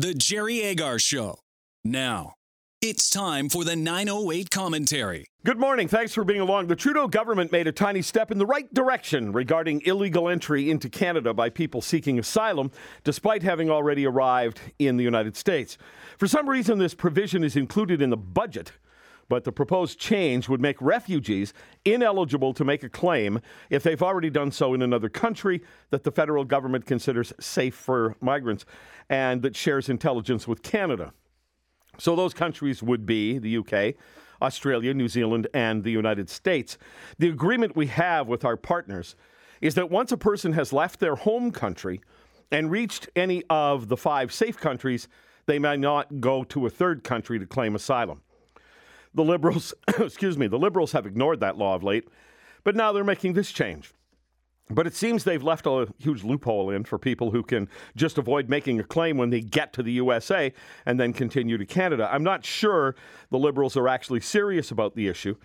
The Jerry Agar Show. Now, it's time for the 908 commentary. Good morning. Thanks for being along. The Trudeau government made a tiny step in the right direction regarding illegal entry into Canada by people seeking asylum, despite having already arrived in the United States. For some reason, this provision is included in the budget, but the proposed change would make refugees ineligible to make a claim if they've already done so in another country that the federal government considers safe for migrants and that shares intelligence with Canada. So those countries would be the UK, Australia, New Zealand, and the United States. The agreement we have with our partners is that once a person has left their home country and reached any of the five safe countries, they may not go to a third country to claim asylum. The Liberals, excuse me, the Liberals have ignored that law of late, but now they're making this change. But it seems they've left a huge loophole in for people who can just avoid making a claim when they get to the USA and then continue to Canada. I'm not sure the Liberals are actually serious about the issue.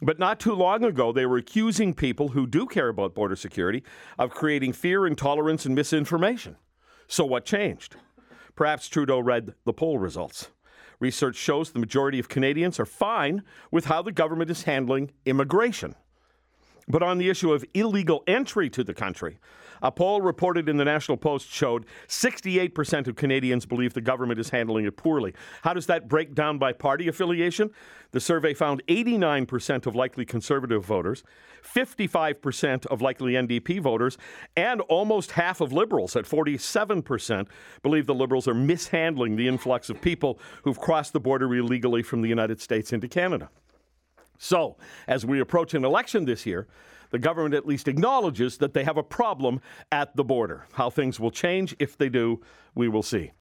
But not too long ago, they were accusing people who do care about border security of creating fear, intolerance, and misinformation. So, what changed? Perhaps Trudeau read the poll results. Research shows the majority of Canadians are fine with how the government is handling immigration. But on the issue of illegal entry to the country, a poll reported in the National Post showed 68% of Canadians believe the government is handling it poorly. How does that break down by party affiliation? The survey found 89% of likely conservative voters, 55% of likely NDP voters, and almost half of liberals at 47% believe the liberals are mishandling the influx of people who've crossed the border illegally from the United States into Canada. So, as we approach an election this year, the government at least acknowledges that they have a problem at the border. How things will change, if they do, we will see.